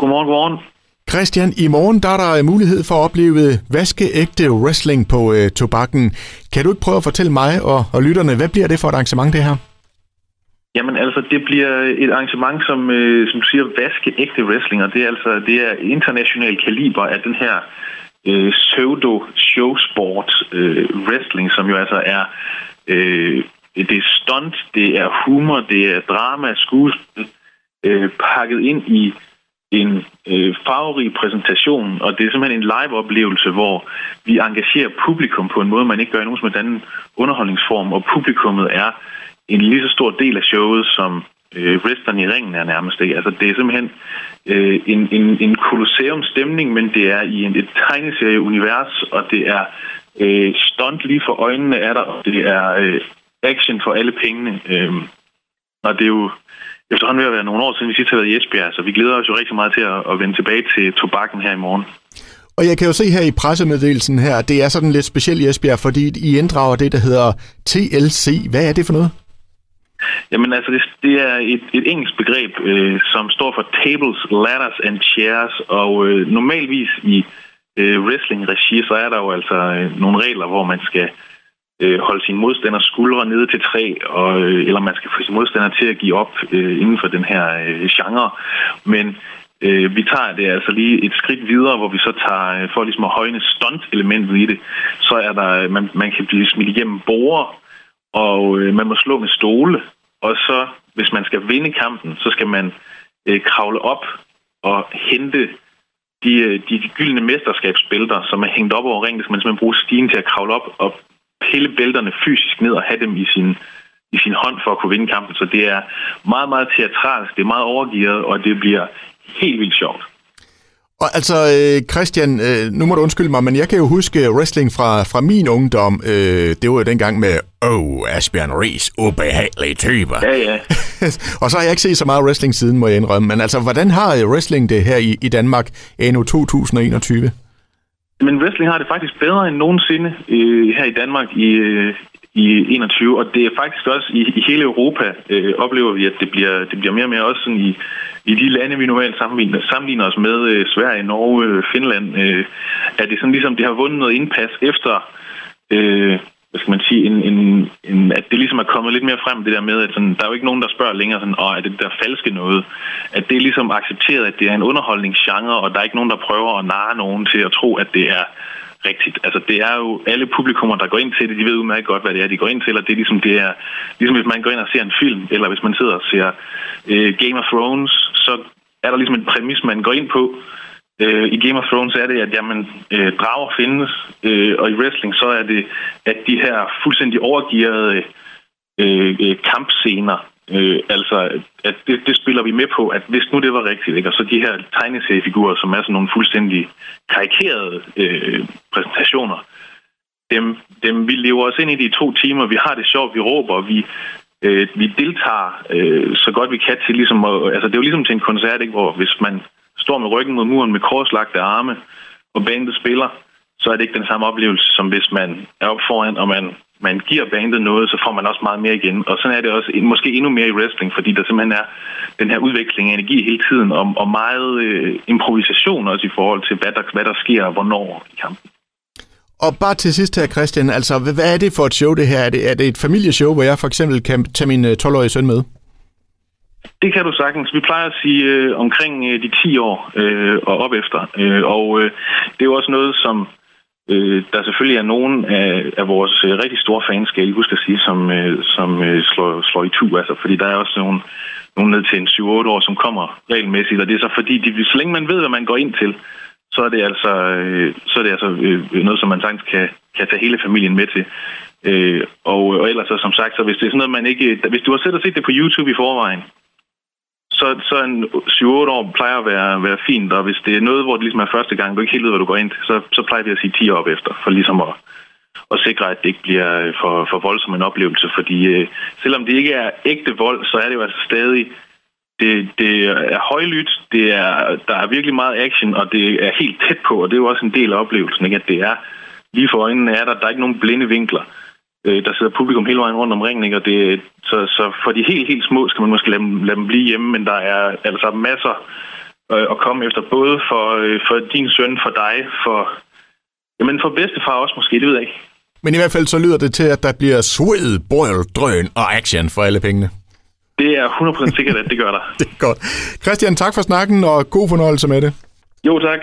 Godmorgen, godmorgen. Christian, i morgen der er der mulighed for at opleve vaskeægte wrestling på øh, tobakken. Kan du ikke prøve at fortælle mig og, og lytterne, hvad bliver det for et arrangement, det her? Jamen altså, det bliver et arrangement, som, øh, som siger vaskeægte wrestling, og det er altså det er international kaliber af den her øh, pseudo-showsport øh, wrestling, som jo altså er øh, det er stunt, det er humor, det er drama, skuespil, øh, pakket ind i en øh, farverig præsentation, og det er simpelthen en live-oplevelse, hvor vi engagerer publikum på en måde, man ikke gør i nogen som anden underholdningsform, og publikummet er en lige så stor del af showet, som øh, wrestlerne i ringen er nærmest. Ikke? Altså, det er simpelthen øh, en, en, en kolosseum stemning, men det er i en, et tegneserie-univers, og det er øh, stunt lige for øjnene er dig, og det er øh, action for alle pengene. Øh, og det er jo efterhånden ved at være nogle år siden, vi sidst har været i Esbjerg, så vi glæder os jo rigtig meget til at, at vende tilbage til tobakken her i morgen. Og jeg kan jo se her i pressemeddelelsen her, det er sådan lidt specielt i Esbjerg, fordi I inddrager det, der hedder TLC. Hvad er det for noget? Jamen altså, det, det er et, et engelsk begreb, øh, som står for Tables, Ladders and Chairs, og øh, normalvis i øh, wrestling-regi, så er der jo altså øh, nogle regler, hvor man skal øh, Øh, holde sin modstander skuldre nede til træ, og, øh, eller man skal få sin modstander til at give op øh, inden for den her øh, genre. Men øh, vi tager det altså lige et skridt videre, hvor vi så tager, øh, for ligesom at højne stunt-elementet i det, så er der, øh, man, man kan blive smidt igennem borer, og øh, man må slå med stole, og så, hvis man skal vinde kampen, så skal man øh, kravle op og hente de, de, de gyldne mesterskabsbælter, som er hængt op over ringen, så man simpelthen bruger stigen til at kravle op og pille bælterne fysisk ned og have dem i sin, i sin hånd for at kunne vinde kampen. Så det er meget, meget teatralsk, det er meget overgivet, og det bliver helt vildt sjovt. Og altså, øh, Christian, øh, nu må du undskylde mig, men jeg kan jo huske wrestling fra, fra min ungdom. Øh, det var jo dengang med, oh, Asbjørn Ries, ubehagelige typer. Ja, ja. og så har jeg ikke set så meget wrestling siden, må jeg indrømme. Men altså, hvordan har wrestling det her i, i Danmark endnu 2021? Men wrestling har det faktisk bedre end nogensinde øh, her i Danmark i, øh, i 21, og det er faktisk også i, i hele Europa øh, oplever vi, at det bliver, det bliver mere og mere også sådan i, i de lande, vi normalt sammenligner, sammenligner os med, øh, Sverige, Norge, øh, Finland, øh, at det sådan ligesom, det har vundet noget indpas efter, øh, hvad skal man sige, en, en, en, at det ligesom er kommet lidt mere frem, det der med, at sådan, der er jo ikke nogen, der spørger længere sådan, og er det der falske noget? At det er ligesom accepteret, at det er en underholdningsgenre, og der er ikke nogen, der prøver at narre nogen til at tro, at det er rigtigt. Altså det er jo alle publikummer, der går ind til det, de ved udmærket godt, hvad det er, de går ind til, og det er ligesom, det er, ligesom hvis man går ind og ser en film, eller hvis man sidder og ser øh, Game of Thrones, så er der ligesom en præmis, man går ind på. Øh, I Game of Thrones er det, at jamen, øh, drager findes, øh, og i wrestling så er det, at de her fuldstændig overgearede øh, øh, kampscener, Øh, altså, at det, det spiller vi med på, at hvis nu det var rigtigt, ikke? og så de her tegneseriefigurer, som er sådan nogle fuldstændig karikerede øh, præsentationer, dem, dem, vi lever os ind i de to timer, vi har det sjovt, vi råber, vi, øh, vi deltager øh, så godt vi kan til ligesom, at, altså det er jo ligesom til en koncert, ikke? hvor hvis man står med ryggen mod muren med korslagte arme, og bandet spiller, så er det ikke den samme oplevelse, som hvis man er op foran, og man man giver bandet noget, så får man også meget mere igen. Og sådan er det også måske endnu mere i wrestling, fordi der simpelthen er den her udveksling af energi hele tiden, og, og meget øh, improvisation også i forhold til, hvad der, hvad der sker og hvornår i kampen. Og bare til sidst her, Christian, altså hvad er det for et show det her? Er det, er det et familieshow, hvor jeg for eksempel kan tage min øh, 12-årige søn med? Det kan du sagtens. Vi plejer at sige øh, omkring øh, de 10 år øh, og op efter. Øh, og øh, det er jo også noget, som Øh, der selvfølgelig er nogen af, af vores øh, rigtig store fans, skal jeg huske at sige, som, øh, som øh, slår, slår i tu, altså, fordi der er også nogle, nogle ned til en 7-8 år, som kommer regelmæssigt, og det er så fordi, de, så længe man ved, hvad man går ind til, så er det altså, øh, så er det altså øh, noget, som man sagtens kan, kan tage hele familien med til. Øh, og, og ellers, så, som sagt, så hvis det er sådan noget, man ikke... Hvis du har set og set det på YouTube i forvejen, så, så en 7-8 år plejer at være, være fint, og hvis det er noget, hvor det ligesom er første gang, du ikke helt ved, hvad du går ind til, så, så plejer vi at sige 10 år op efter, for ligesom at, at sikre, at det ikke bliver øh, for, for voldsom en oplevelse, fordi øh, selvom det ikke er ægte vold, så er det jo altså stadig det, det er højlydt, det er, der er virkelig meget action, og det er helt tæt på, og det er jo også en del af oplevelsen, ikke? at det er lige for øjnene er der, der er ikke nogen blinde vinkler øh, der sidder publikum hele vejen rundt om ringen, ikke? og det, så, så for de helt, helt små skal man måske lade dem, lade dem blive hjemme, men der er altså masser øh, at komme efter, både for, øh, for din søn, for dig, for, jamen for bedstefar også måske, det ved jeg ikke. Men i hvert fald så lyder det til, at der bliver sved, brøl, drøn og action for alle pengene. Det er 100% sikkert, at det gør der. det er godt. Christian, tak for snakken, og god fornøjelse med det. Jo, tak.